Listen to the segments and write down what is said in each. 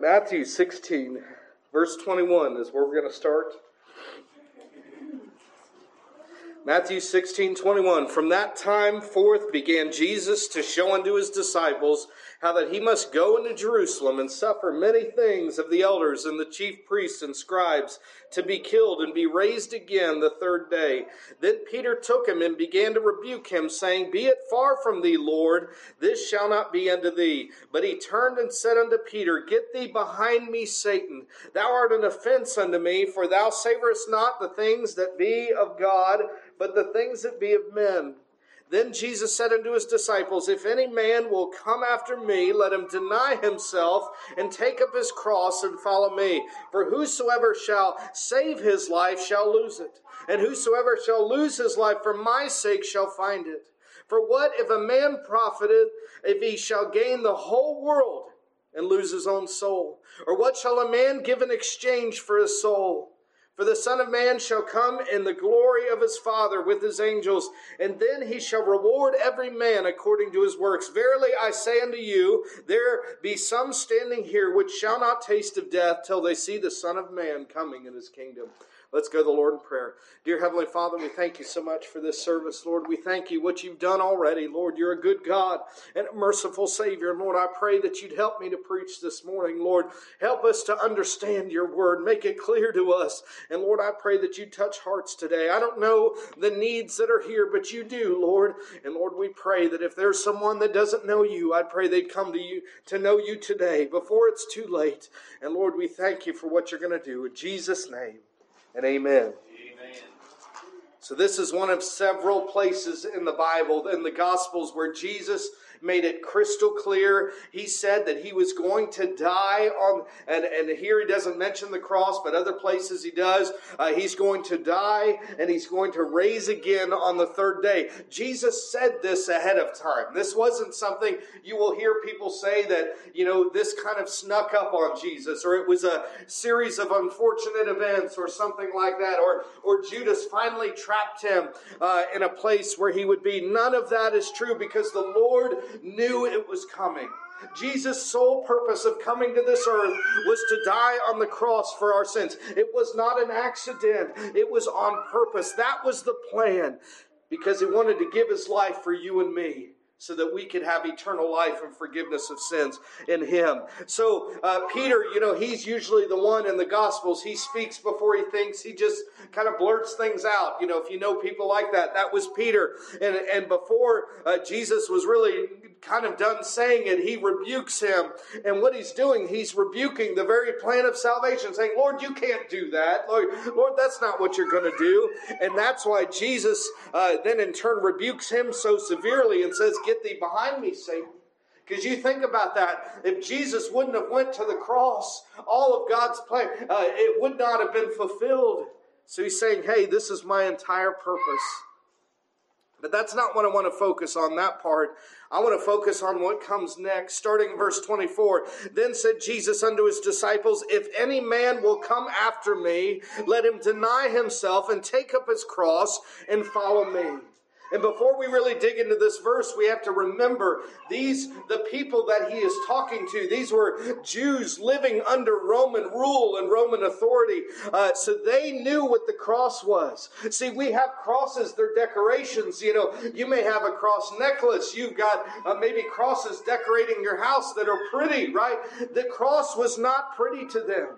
Matthew 16, verse 21 is where we're going to start. Matthew 16, 21. From that time forth began Jesus to show unto his disciples how that he must go into Jerusalem and suffer many things of the elders and the chief priests and scribes to be killed and be raised again the third day. Then Peter took him and began to rebuke him, saying, Be it far from thee, Lord, this shall not be unto thee. But he turned and said unto Peter, Get thee behind me, Satan. Thou art an offense unto me, for thou savorest not the things that be of God, but the things that be of men. Then Jesus said unto his disciples, If any man will come after me, let him deny himself and take up his cross and follow me. For whosoever shall save his life shall lose it, and whosoever shall lose his life for my sake shall find it. For what if a man profiteth if he shall gain the whole world and lose his own soul? Or what shall a man give in exchange for his soul? For the Son of Man shall come in the glory of his Father with his angels, and then he shall reward every man according to his works. Verily I say unto you, there be some standing here which shall not taste of death till they see the Son of Man coming in his kingdom. Let's go to the Lord in prayer. Dear Heavenly Father, we thank you so much for this service, Lord. We thank you what you've done already, Lord. You're a good God and a merciful Savior. Lord, I pray that you'd help me to preach this morning, Lord. Help us to understand your word, make it clear to us. And Lord, I pray that you touch hearts today. I don't know the needs that are here, but you do, Lord. And Lord, we pray that if there's someone that doesn't know you, I pray they'd come to you to know you today before it's too late. And Lord, we thank you for what you're going to do. In Jesus' name and amen. Amen. So, this is one of several places in the Bible, in the Gospels, where Jesus made it crystal clear. He said that he was going to die on, and, and here he doesn't mention the cross, but other places he does. Uh, he's going to die and he's going to raise again on the third day. Jesus said this ahead of time. This wasn't something you will hear people say that, you know, this kind of snuck up on Jesus or it was a series of unfortunate events or something like that or, or Judas finally trapped him uh, in a place where he would be. None of that is true because the Lord knew it was coming. Jesus' sole purpose of coming to this earth was to die on the cross for our sins. It was not an accident, it was on purpose. That was the plan because he wanted to give his life for you and me so that we could have eternal life and forgiveness of sins in him. So, uh, Peter, you know, he's usually the one in the Gospels. He speaks before he thinks. He just kind of blurts things out. You know, if you know people like that, that was Peter. And, and before uh, Jesus was really kind of done saying it, he rebukes him. And what he's doing, he's rebuking the very plan of salvation, saying, Lord, you can't do that. Lord, Lord that's not what you're going to do. And that's why Jesus uh, then in turn rebukes him so severely and says, Get thee behind me, Satan. Because you think about that, if Jesus wouldn't have went to the cross, all of God's plan, uh, it would not have been fulfilled. So he's saying, hey, this is my entire purpose. But that's not what I want to focus on, that part. I want to focus on what comes next, starting verse 24. Then said Jesus unto his disciples, If any man will come after me, let him deny himself and take up his cross and follow me. And before we really dig into this verse, we have to remember these, the people that he is talking to, these were Jews living under Roman rule and Roman authority. Uh, so they knew what the cross was. See, we have crosses, they're decorations. You know, you may have a cross necklace. You've got uh, maybe crosses decorating your house that are pretty, right? The cross was not pretty to them.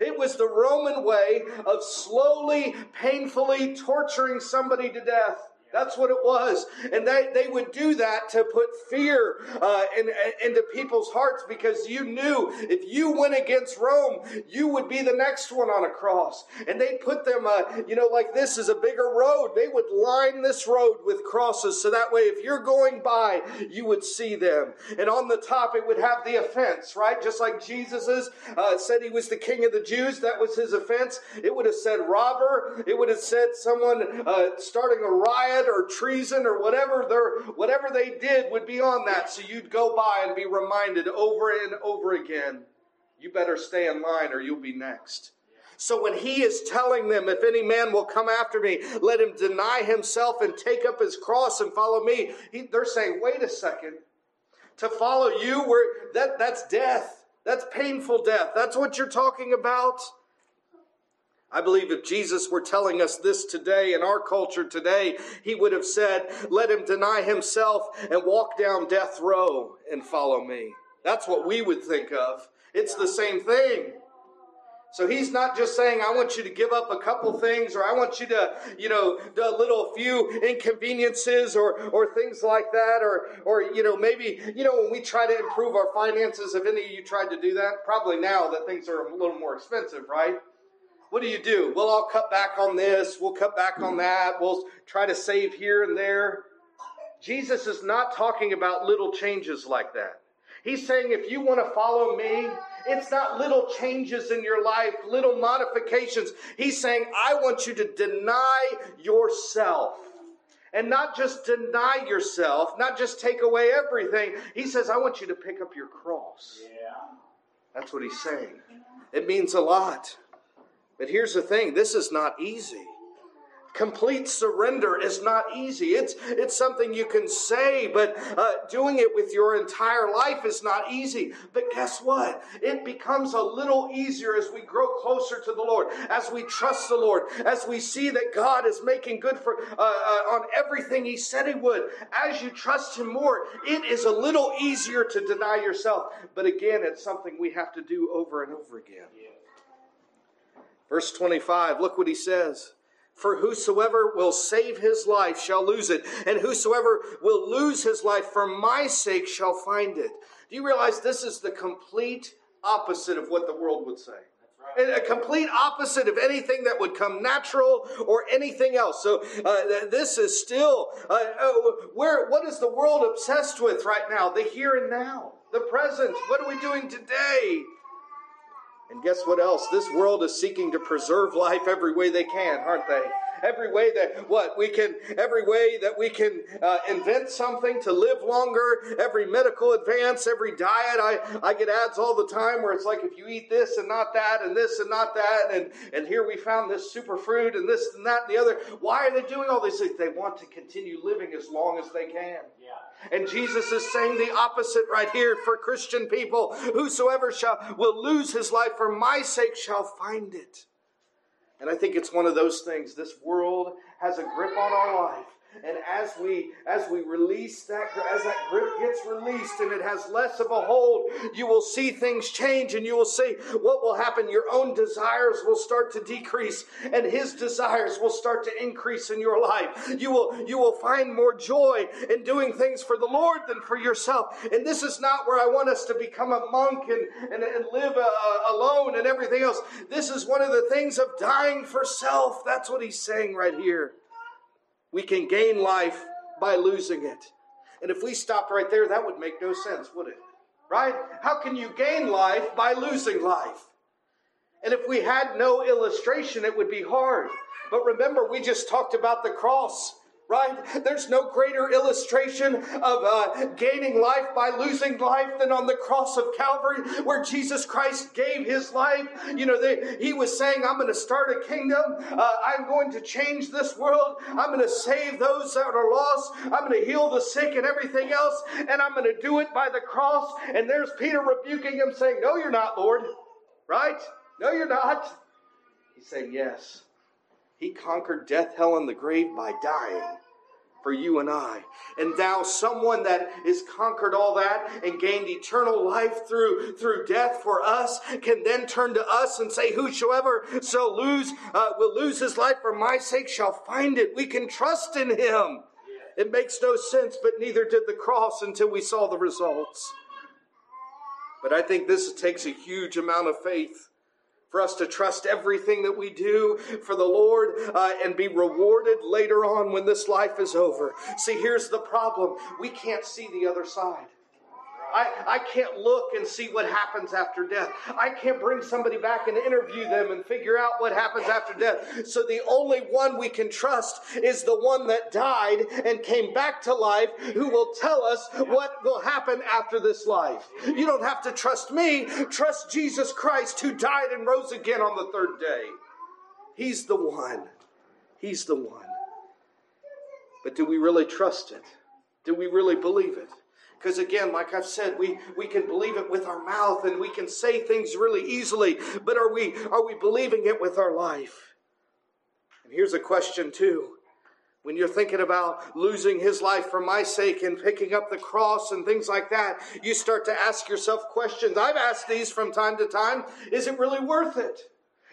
It was the Roman way of slowly, painfully torturing somebody to death. That's what it was. And they, they would do that to put fear uh, in, in, into people's hearts because you knew if you went against Rome, you would be the next one on a cross. And they'd put them, uh, you know, like this is a bigger road. They would line this road with crosses so that way if you're going by, you would see them. And on the top, it would have the offense, right? Just like Jesus's uh, said he was the king of the Jews, that was his offense. It would have said robber. It would have said someone uh, starting a riot or treason or whatever they whatever they did would be on that. So you'd go by and be reminded over and over again, you better stay in line or you'll be next. So when he is telling them, if any man will come after me, let him deny himself and take up his cross and follow me, he, they're saying, wait a second. To follow you, where that, that's death. That's painful death. That's what you're talking about. I believe if Jesus were telling us this today in our culture today, he would have said, Let him deny himself and walk down death row and follow me. That's what we would think of. It's the same thing. So he's not just saying, I want you to give up a couple things or I want you to, you know, do a little few inconveniences or, or things like that. Or, or, you know, maybe, you know, when we try to improve our finances, if any of you tried to do that? Probably now that things are a little more expensive, right? What do you do? Well, I'll cut back on this. We'll cut back on that. We'll try to save here and there. Jesus is not talking about little changes like that. He's saying if you want to follow me, it's not little changes in your life, little modifications. He's saying, I want you to deny yourself. And not just deny yourself, not just take away everything. He says, I want you to pick up your cross. Yeah. That's what he's saying. It means a lot. But here's the thing this is not easy. Complete surrender is not easy. It's, it's something you can say, but uh, doing it with your entire life is not easy. But guess what? It becomes a little easier as we grow closer to the Lord, as we trust the Lord, as we see that God is making good for uh, uh, on everything He said He would. As you trust Him more, it is a little easier to deny yourself. But again, it's something we have to do over and over again. Verse 25, look what He says. For whosoever will save his life shall lose it, and whosoever will lose his life for my sake shall find it. Do you realize this is the complete opposite of what the world would say? A complete opposite of anything that would come natural or anything else. So uh, this is still uh, uh, where. What is the world obsessed with right now? The here and now, the present. What are we doing today? And guess what else? This world is seeking to preserve life every way they can, aren't they? Every way that what we can, every way that we can uh, invent something to live longer, every medical advance, every diet. I, I get ads all the time where it's like if you eat this and not that, and this and not that, and and here we found this superfood and this and that and the other. Why are they doing all these things? They want to continue living as long as they can. Yeah. And Jesus is saying the opposite right here for Christian people. Whosoever shall will lose his life for my sake shall find it. And I think it's one of those things. This world has a grip on our life. And as we as we release that as that grip gets released and it has less of a hold, you will see things change and you will see what will happen. Your own desires will start to decrease and his desires will start to increase in your life. You will you will find more joy in doing things for the Lord than for yourself. And this is not where I want us to become a monk and, and, and live uh, alone and everything else. This is one of the things of dying for self. That's what he's saying right here. We can gain life by losing it. And if we stopped right there, that would make no sense, would it? Right? How can you gain life by losing life? And if we had no illustration, it would be hard. But remember, we just talked about the cross right? There's no greater illustration of uh, gaining life by losing life than on the cross of Calvary, where Jesus Christ gave his life. You know, they, he was saying, I'm going to start a kingdom. Uh, I'm going to change this world. I'm going to save those that are lost. I'm going to heal the sick and everything else. And I'm going to do it by the cross. And there's Peter rebuking him, saying, No, you're not, Lord. Right? No, you're not. He's saying, Yes. He conquered death, hell, and the grave by dying for you and I. And thou, someone that has conquered all that and gained eternal life through, through death for us, can then turn to us and say, Whosoever shall lose, uh, will lose his life for my sake shall find it. We can trust in him. It makes no sense, but neither did the cross until we saw the results. But I think this takes a huge amount of faith for us to trust everything that we do for the Lord uh, and be rewarded later on when this life is over. See, here's the problem we can't see the other side. I, I can't look and see what happens after death. I can't bring somebody back and interview them and figure out what happens after death. So the only one we can trust is the one that died and came back to life who will tell us what will happen after this life. You don't have to trust me. Trust Jesus Christ who died and rose again on the third day. He's the one. He's the one. But do we really trust it? Do we really believe it? Because again, like I've said, we, we can believe it with our mouth and we can say things really easily, but are we are we believing it with our life? And here's a question too. When you're thinking about losing his life for my sake and picking up the cross and things like that, you start to ask yourself questions. I've asked these from time to time. Is it really worth it?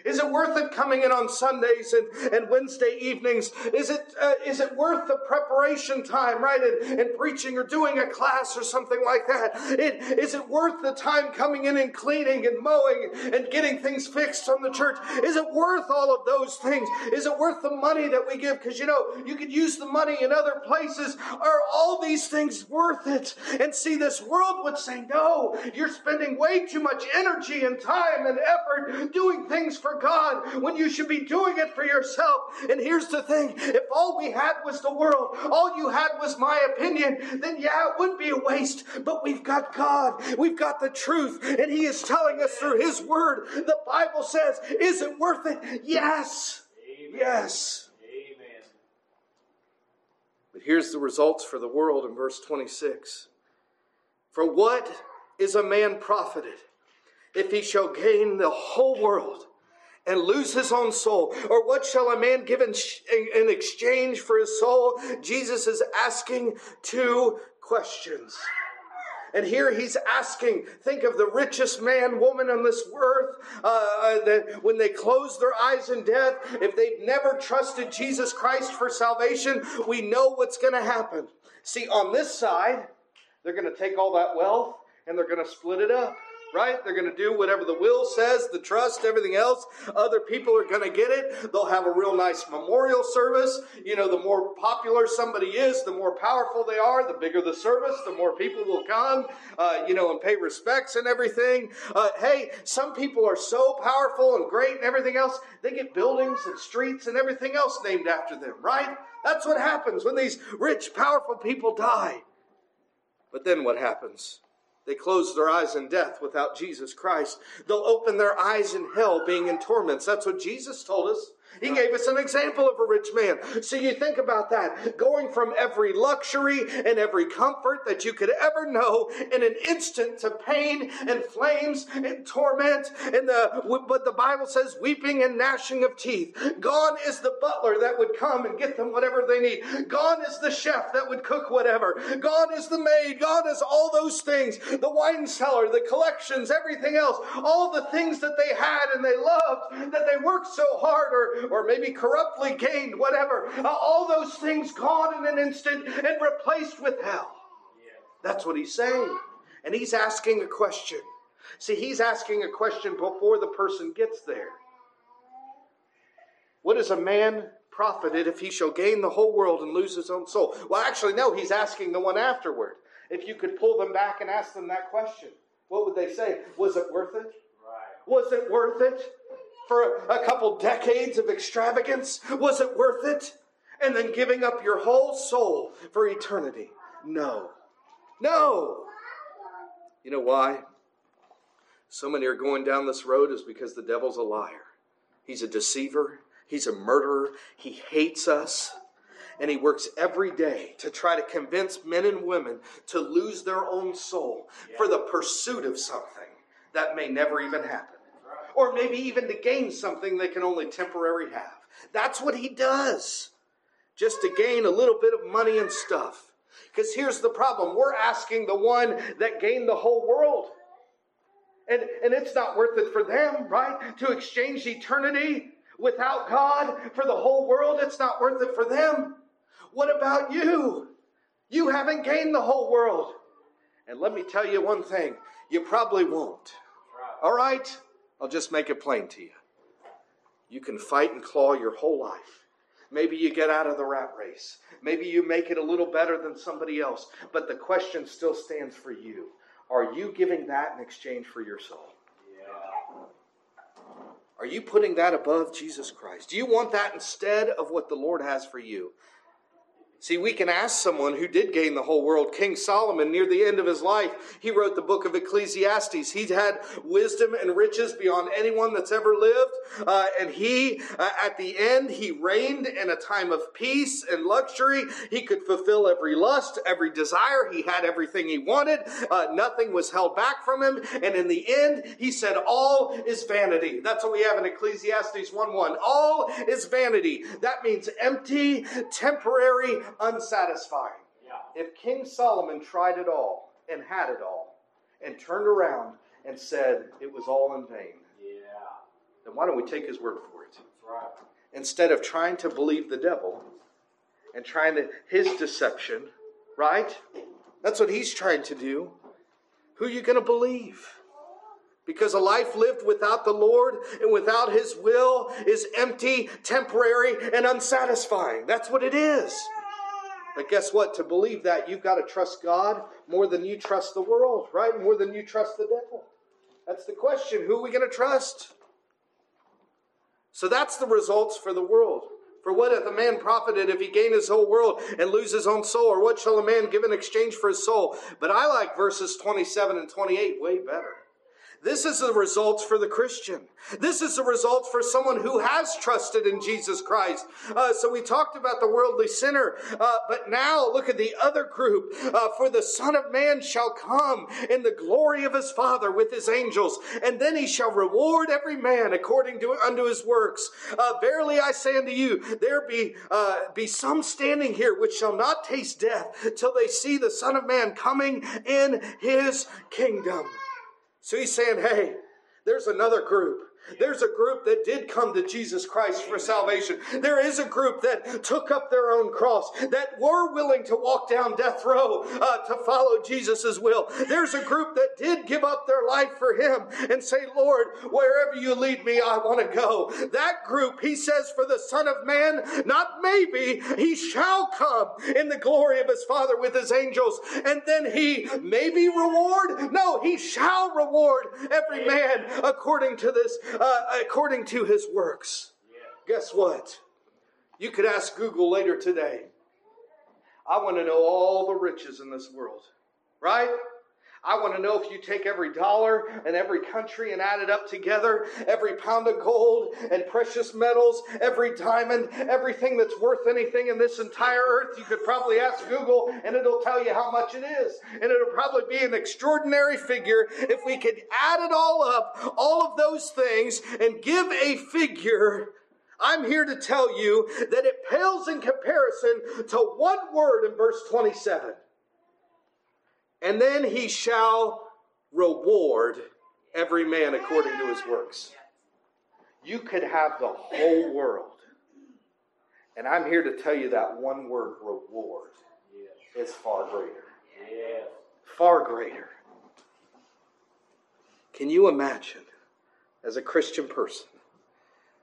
Is it worth it coming in on Sundays and, and Wednesday evenings? Is it, uh, is it worth the preparation time, right? And, and preaching or doing a class or something like that? It, is it worth the time coming in and cleaning and mowing and getting things fixed on the church? Is it worth all of those things? Is it worth the money that we give? Because you know, you could use the money in other places. Are all these things worth it? And see, this world would say, no, you're spending way too much energy and time and effort doing things for God when you should be doing it for yourself. And here's the thing if all we had was the world, all you had was my opinion, then yeah, it would be a waste. But we've got God, we've got the truth, and He is telling us through His Word. The Bible says, Is it worth it? Yes. Amen. Yes. Amen. But here's the results for the world in verse 26. For what is a man profited if he shall gain the whole world and lose his own soul? Or what shall a man give in, in exchange for his soul? Jesus is asking two questions. And here he's asking, think of the richest man, woman on this earth, uh, uh, that when they close their eyes in death, if they've never trusted Jesus Christ for salvation, we know what's going to happen. See, on this side, they're going to take all that wealth and they're going to split it up right? They're going to do whatever the will says, the trust, everything else. Other people are going to get it. They'll have a real nice memorial service. You know, the more popular somebody is, the more powerful they are, the bigger the service, the more people will come, uh, you know, and pay respects and everything. Uh, hey, some people are so powerful and great and everything else, they get buildings and streets and everything else named after them, right? That's what happens when these rich, powerful people die. But then what happens? They close their eyes in death without Jesus Christ. They'll open their eyes in hell, being in torments. That's what Jesus told us. He gave us an example of a rich man. So you think about that. Going from every luxury and every comfort that you could ever know in an instant to pain and flames and torment. And the, but the Bible says weeping and gnashing of teeth. Gone is the butler that would come and get them whatever they need. Gone is the chef that would cook whatever. Gone is the maid. Gone is all those things. The wine cellar, the collections, everything else. All the things that they had and they loved that they worked so hard or, or maybe corruptly gained, whatever. Uh, all those things gone in an instant and replaced with hell. That's what he's saying. And he's asking a question. See, he's asking a question before the person gets there. What is a man profited if he shall gain the whole world and lose his own soul? Well, actually, no, he's asking the one afterward. If you could pull them back and ask them that question, what would they say? Was it worth it? Right. Was it worth it? For a couple decades of extravagance? Was it worth it? And then giving up your whole soul for eternity? No. No. You know why? So many are going down this road is because the devil's a liar. He's a deceiver. He's a murderer. He hates us. And he works every day to try to convince men and women to lose their own soul for the pursuit of something that may never even happen or maybe even to gain something they can only temporarily have. That's what he does, just to gain a little bit of money and stuff. Because here's the problem we're asking the one that gained the whole world. And, and it's not worth it for them, right? To exchange eternity without God for the whole world, it's not worth it for them. What about you? You haven't gained the whole world. And let me tell you one thing you probably won't. All right? I'll just make it plain to you. You can fight and claw your whole life. Maybe you get out of the rat race. Maybe you make it a little better than somebody else. But the question still stands for you. Are you giving that in exchange for your soul? Yeah. Are you putting that above Jesus Christ? Do you want that instead of what the Lord has for you? See, we can ask someone who did gain the whole world, King Solomon, near the end of his life. He wrote the book of Ecclesiastes. He had wisdom and riches beyond anyone that's ever lived. Uh, and he, uh, at the end, he reigned in a time of peace and luxury. He could fulfill every lust, every desire. He had everything he wanted. Uh, nothing was held back from him. And in the end, he said, All is vanity. That's what we have in Ecclesiastes 1 1. All is vanity. That means empty, temporary, unsatisfying. Yeah. If King Solomon tried it all and had it all and turned around and said it was all in vain, yeah. then why don't we take his word for it? Right. Instead of trying to believe the devil and trying to his deception, right? That's what he's trying to do. Who are you going to believe? Because a life lived without the Lord and without His will is empty, temporary, and unsatisfying. That's what it is. But guess what? To believe that, you've got to trust God more than you trust the world, right? More than you trust the devil. That's the question. Who are we going to trust? So that's the results for the world. For what hath a man profited if he gain his whole world and lose his own soul? Or what shall a man give in exchange for his soul? But I like verses 27 and 28 way better. This is the results for the Christian. This is the results for someone who has trusted in Jesus Christ. Uh, so we talked about the worldly sinner, uh, but now look at the other group. Uh, for the Son of Man shall come in the glory of his Father with his angels, and then he shall reward every man according to unto his works. Uh, verily I say unto you, there be uh, be some standing here which shall not taste death till they see the Son of Man coming in his kingdom. So he's saying, hey, there's another group there's a group that did come to Jesus Christ for salvation. There is a group that took up their own cross, that were willing to walk down death row uh, to follow Jesus' will. There's a group that did give up their life for Him and say, Lord, wherever you lead me, I want to go. That group, He says, for the Son of Man, not maybe, He shall come in the glory of His Father with His angels, and then He maybe reward? No, He shall reward every man according to this uh, according to his works. Yeah. Guess what? You could ask Google later today. I want to know all the riches in this world, right? I want to know if you take every dollar and every country and add it up together, every pound of gold and precious metals, every diamond, everything that's worth anything in this entire earth, you could probably ask Google and it'll tell you how much it is. And it'll probably be an extraordinary figure if we could add it all up, all of those things, and give a figure. I'm here to tell you that it pales in comparison to one word in verse 27 and then he shall reward every man according to his works. You could have the whole world. And I'm here to tell you that one word, reward, is far greater. Far greater. Can you imagine, as a Christian person,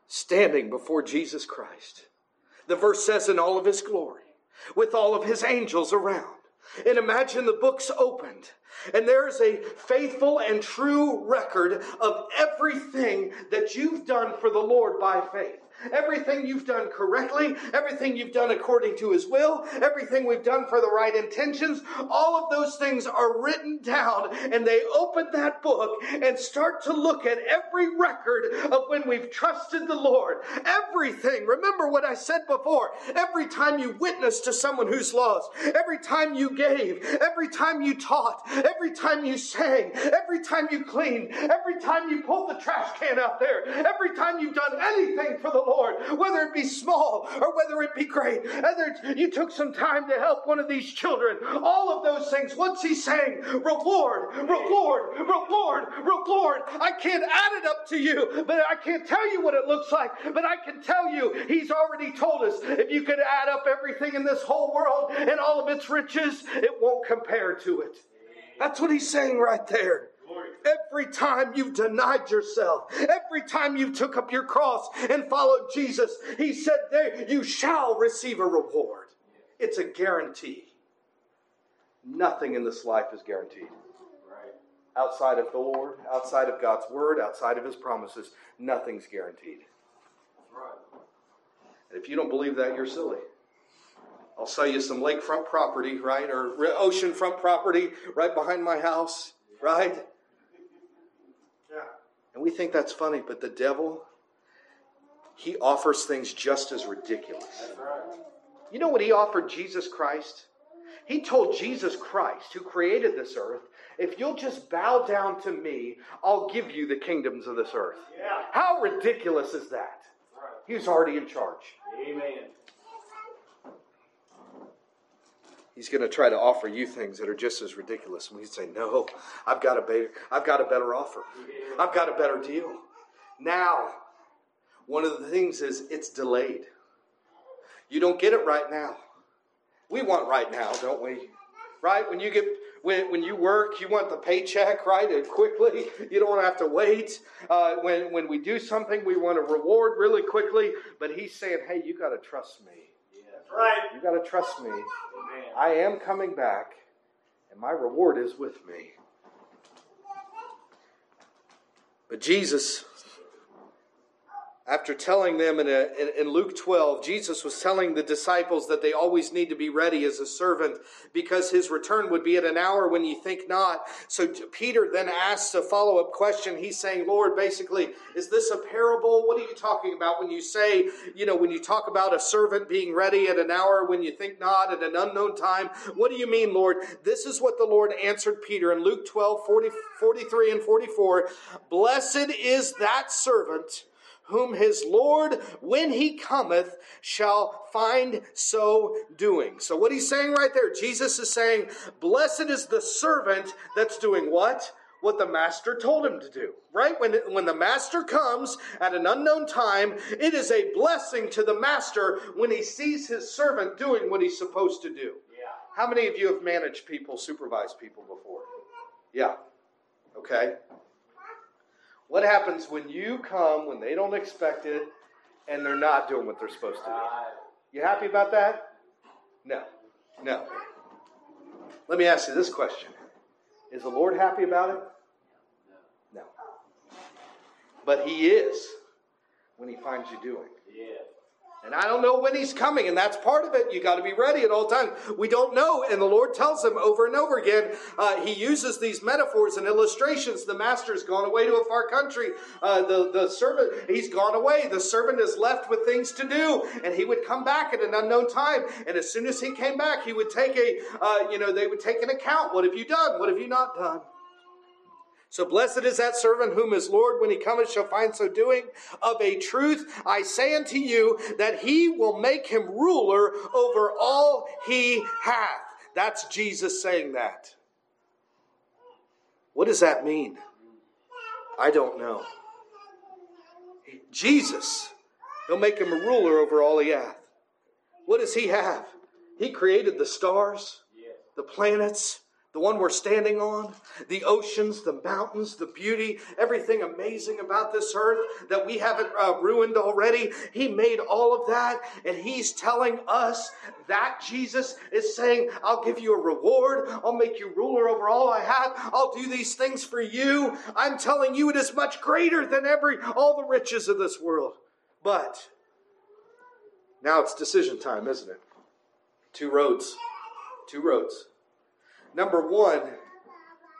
standing before Jesus Christ? The verse says, in all of his glory, with all of his angels around and imagine the books opened, and there's a faithful and true record of everything that you've done for the Lord by faith. Everything you've done correctly, everything you've done according to His will, everything we've done for the right intentions, all of those things are written down and they open that book and start to look at every record of when we've trusted the Lord. Everything. Remember what I said before. Every time you witness to someone who's lost, every time you gave, every time you taught, every time you sang, every time you cleaned, every time you pulled the trash can out there, every time you've done anything for the Lord Lord, whether it be small or whether it be great, whether you took some time to help one of these children, all of those things. What's he saying? Reward, reward, reward, reward. I can't add it up to you, but I can't tell you what it looks like, but I can tell you he's already told us if you could add up everything in this whole world and all of its riches, it won't compare to it. That's what he's saying right there. Every time you've denied yourself, every time you took up your cross and followed Jesus, he said there, you shall receive a reward. It's a guarantee. Nothing in this life is guaranteed. Outside of the Lord, outside of God's word, outside of his promises, nothing's guaranteed. And if you don't believe that, you're silly. I'll sell you some lakefront property, right? Or oceanfront property right behind my house, right? And we think that's funny, but the devil, he offers things just as ridiculous. You know what he offered Jesus Christ? He told Jesus Christ, who created this earth, if you'll just bow down to me, I'll give you the kingdoms of this earth. Yeah. How ridiculous is that? Right. He's already in charge. Amen. He's going to try to offer you things that are just as ridiculous. And we say, "No, I've got a better, I've got a better offer. I've got a better deal." Now, one of the things is it's delayed. You don't get it right now. We want right now, don't we? Right? When you get when, when you work, you want the paycheck, right? And quickly. You don't want to have to wait. Uh, when, when we do something, we want a reward really quickly. But he's saying, hey, you got to trust me. That's right. You got to trust me. I am coming back, and my reward is with me. But Jesus after telling them in, a, in, in, Luke 12, Jesus was telling the disciples that they always need to be ready as a servant because his return would be at an hour when you think not. So Peter then asks a follow up question. He's saying, Lord, basically, is this a parable? What are you talking about when you say, you know, when you talk about a servant being ready at an hour when you think not, at an unknown time? What do you mean, Lord? This is what the Lord answered Peter in Luke 12, 40, 43 and 44. Blessed is that servant whom his Lord, when he cometh, shall find so doing. So, what he's saying right there, Jesus is saying, Blessed is the servant that's doing what? What the master told him to do, right? When, when the master comes at an unknown time, it is a blessing to the master when he sees his servant doing what he's supposed to do. Yeah. How many of you have managed people, supervised people before? Yeah. Okay. What happens when you come when they don't expect it and they're not doing what they're supposed to do? You happy about that? No. No. Let me ask you this question Is the Lord happy about it? No. But He is when He finds you doing. Yeah. And I don't know when he's coming, and that's part of it. You got to be ready at all times. We don't know, and the Lord tells them over and over again. Uh, he uses these metaphors and illustrations. The master's gone away to a far country. Uh, the the servant he's gone away. The servant is left with things to do, and he would come back at an unknown time. And as soon as he came back, he would take a uh, you know they would take an account. What have you done? What have you not done? So blessed is that servant whom his Lord, when he cometh, shall find so doing. Of a truth, I say unto you that he will make him ruler over all he hath. That's Jesus saying that. What does that mean? I don't know. Jesus, he'll make him a ruler over all he hath. What does he have? He created the stars, the planets, the one we're standing on, the oceans, the mountains, the beauty, everything amazing about this earth that we haven't uh, ruined already. He made all of that, and He's telling us that Jesus is saying, I'll give you a reward. I'll make you ruler over all I have. I'll do these things for you. I'm telling you, it is much greater than every all the riches of this world. But now it's decision time, isn't it? Two roads. Two roads. Number one,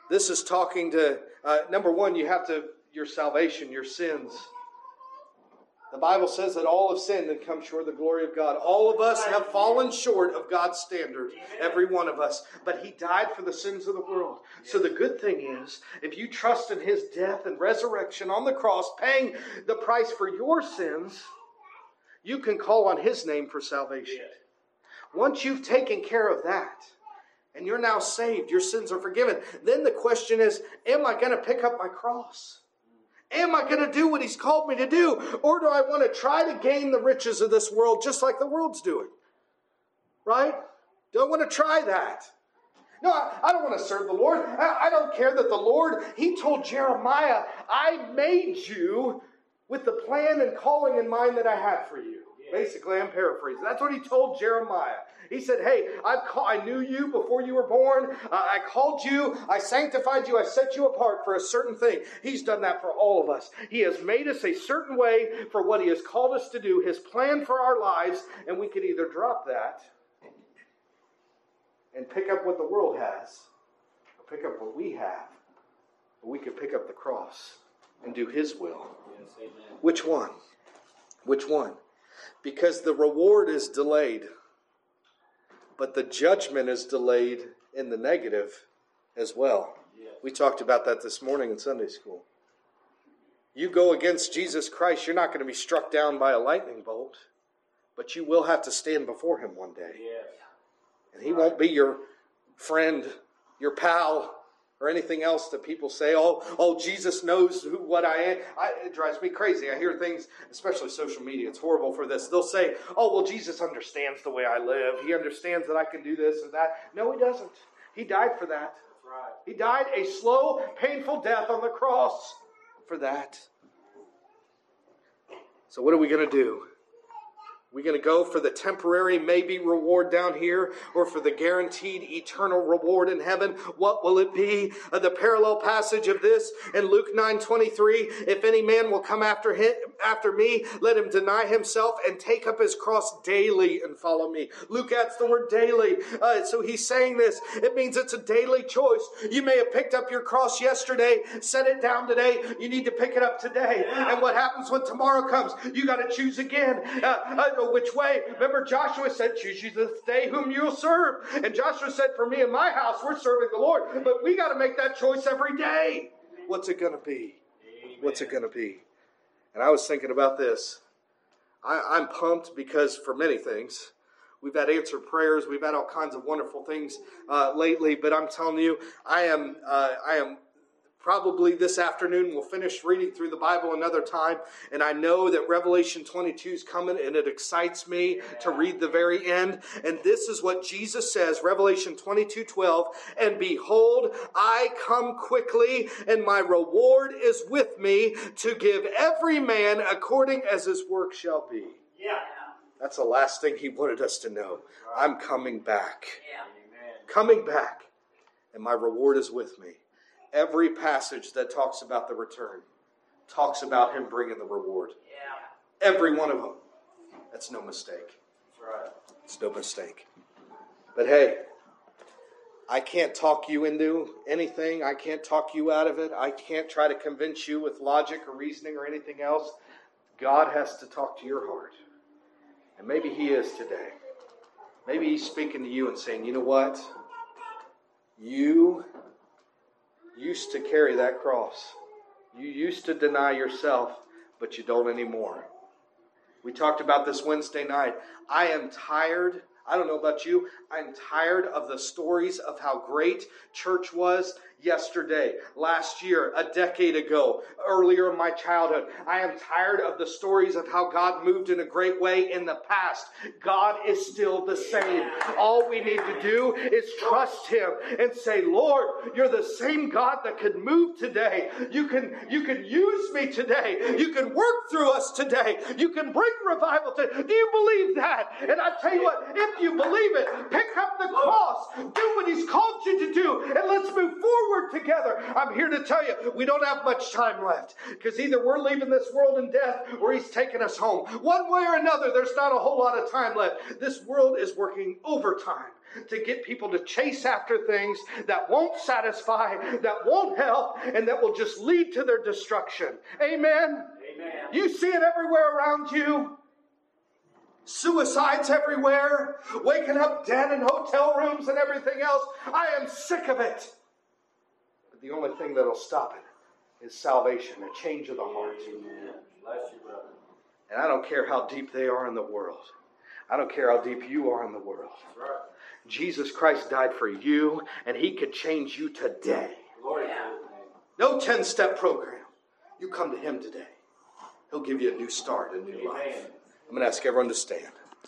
this is talking to, uh, number one, you have to, your salvation, your sins. The Bible says that all have sinned and come short of the glory of God. All of us have fallen short of God's standard, every one of us. But He died for the sins of the world. So the good thing is, if you trust in His death and resurrection on the cross, paying the price for your sins, you can call on His name for salvation. Once you've taken care of that, and you're now saved. Your sins are forgiven. Then the question is Am I going to pick up my cross? Am I going to do what He's called me to do? Or do I want to try to gain the riches of this world just like the world's doing? Right? Do I want to try that? No, I, don't want to serve the Lord. I, I don't care that the Lord, He told Jeremiah, I made you with the plan and calling in mind that I had for you. Basically, I'm paraphrasing. That's what he told Jeremiah. He said, Hey, I've call- I knew you before you were born. Uh, I called you. I sanctified you. I set you apart for a certain thing. He's done that for all of us. He has made us a certain way for what He has called us to do, His plan for our lives, and we can either drop that and pick up what the world has, or pick up what we have, or we could pick up the cross and do His will. Yes, Which one? Which one? Because the reward is delayed, but the judgment is delayed in the negative as well. We talked about that this morning in Sunday school. You go against Jesus Christ, you're not going to be struck down by a lightning bolt, but you will have to stand before Him one day. Yes. And He won't be your friend, your pal, or anything else that people say, oh, oh, Jesus knows who, what I am. I, it drives me crazy. I hear things, especially social media, it's horrible for this. They'll say, oh, well, Jesus understands the way I live. He understands that I can do this and that. No, he doesn't. He died for that. Right. He died a slow, painful death on the cross for that. So, what are we going to do? We going to go for the temporary, maybe reward down here or for the guaranteed eternal reward in heaven? What will it be? Uh, the parallel passage of this in Luke 9 23 if any man will come after him, after me, let him deny himself and take up his cross daily and follow me. Luke adds the word daily. Uh, so he's saying this. It means it's a daily choice. You may have picked up your cross yesterday, set it down today. You need to pick it up today. And what happens when tomorrow comes? You got to choose again. Uh, uh know which way. Remember, Joshua said, Choose you this day whom you'll serve. And Joshua said, For me and my house, we're serving the Lord. But we got to make that choice every day. What's it going to be? Amen. What's it going to be? And I was thinking about this. I, am pumped because for many things, we've had answered prayers, we've had all kinds of wonderful things uh, lately. But I'm telling you, I am uh, I am probably this afternoon we'll finish reading through the bible another time and i know that revelation 22 is coming and it excites me to read the very end. And this is what jesus says revelation 22 12 and behold i come quickly and my reward is with me to give every man according as his work shall be. Yeah. That's the last thing he wanted us to know. I'm coming back. Yeah. coming back and my reward is with me every passage that talks about the return talks about him bringing the reward. Yeah. Every one of them. That's no mistake. That's right. It's no mistake. But hey, I can't talk you into anything. I can't talk you out of it. I can't try to convince you with logic or reasoning or anything else. God has to talk to your heart. And maybe He is today. Maybe He's speaking to you and saying, you know what? You used to carry that cross. You used to deny yourself, but you don't anymore. We talked about this Wednesday night. I am tired. I don't know about you. I'm tired of the stories of how great church was yesterday, last year, a decade ago, earlier in my childhood. I am tired of the stories of how God moved in a great way in the past. God is still the same. All we need to do is trust Him and say, Lord, you're the same God that could move today. You can, you can use me today. You can work through us today. You can bring revival today. Do you believe that? And I tell you what, if you believe it, pick up the cross, do what He's called you to do, and let's move forward together. I'm here to tell you, we don't have much time left because either we're leaving this world in death or He's taking us home. One way or another, there's not a whole lot of time left. This world is working overtime to get people to chase after things that won't satisfy, that won't help, and that will just lead to their destruction. Amen? Amen. You see it everywhere around you. Suicides everywhere, waking up dead in hotel rooms and everything else. I am sick of it the only thing that'll stop it is salvation, a change of the heart. And I don't care how deep they are in the world. I don't care how deep you are in the world. Jesus Christ died for you, and He could change you today. No 10 step program. You come to Him today. He'll give you a new start, a new life. I'm going to ask everyone to stand.